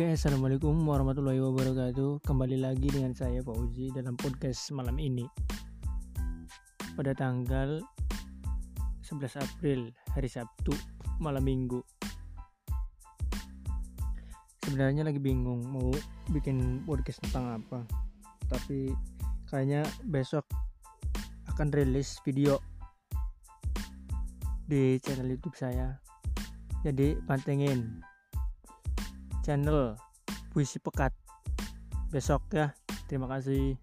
Oke, assalamualaikum warahmatullahi wabarakatuh. Kembali lagi dengan saya Fauzi dalam podcast malam ini. Pada tanggal 11 April, hari Sabtu, malam Minggu. Sebenarnya lagi bingung mau bikin podcast tentang apa. Tapi kayaknya besok akan rilis video di channel YouTube saya. Jadi pantengin channel Puisi Pekat besok ya. Terima kasih.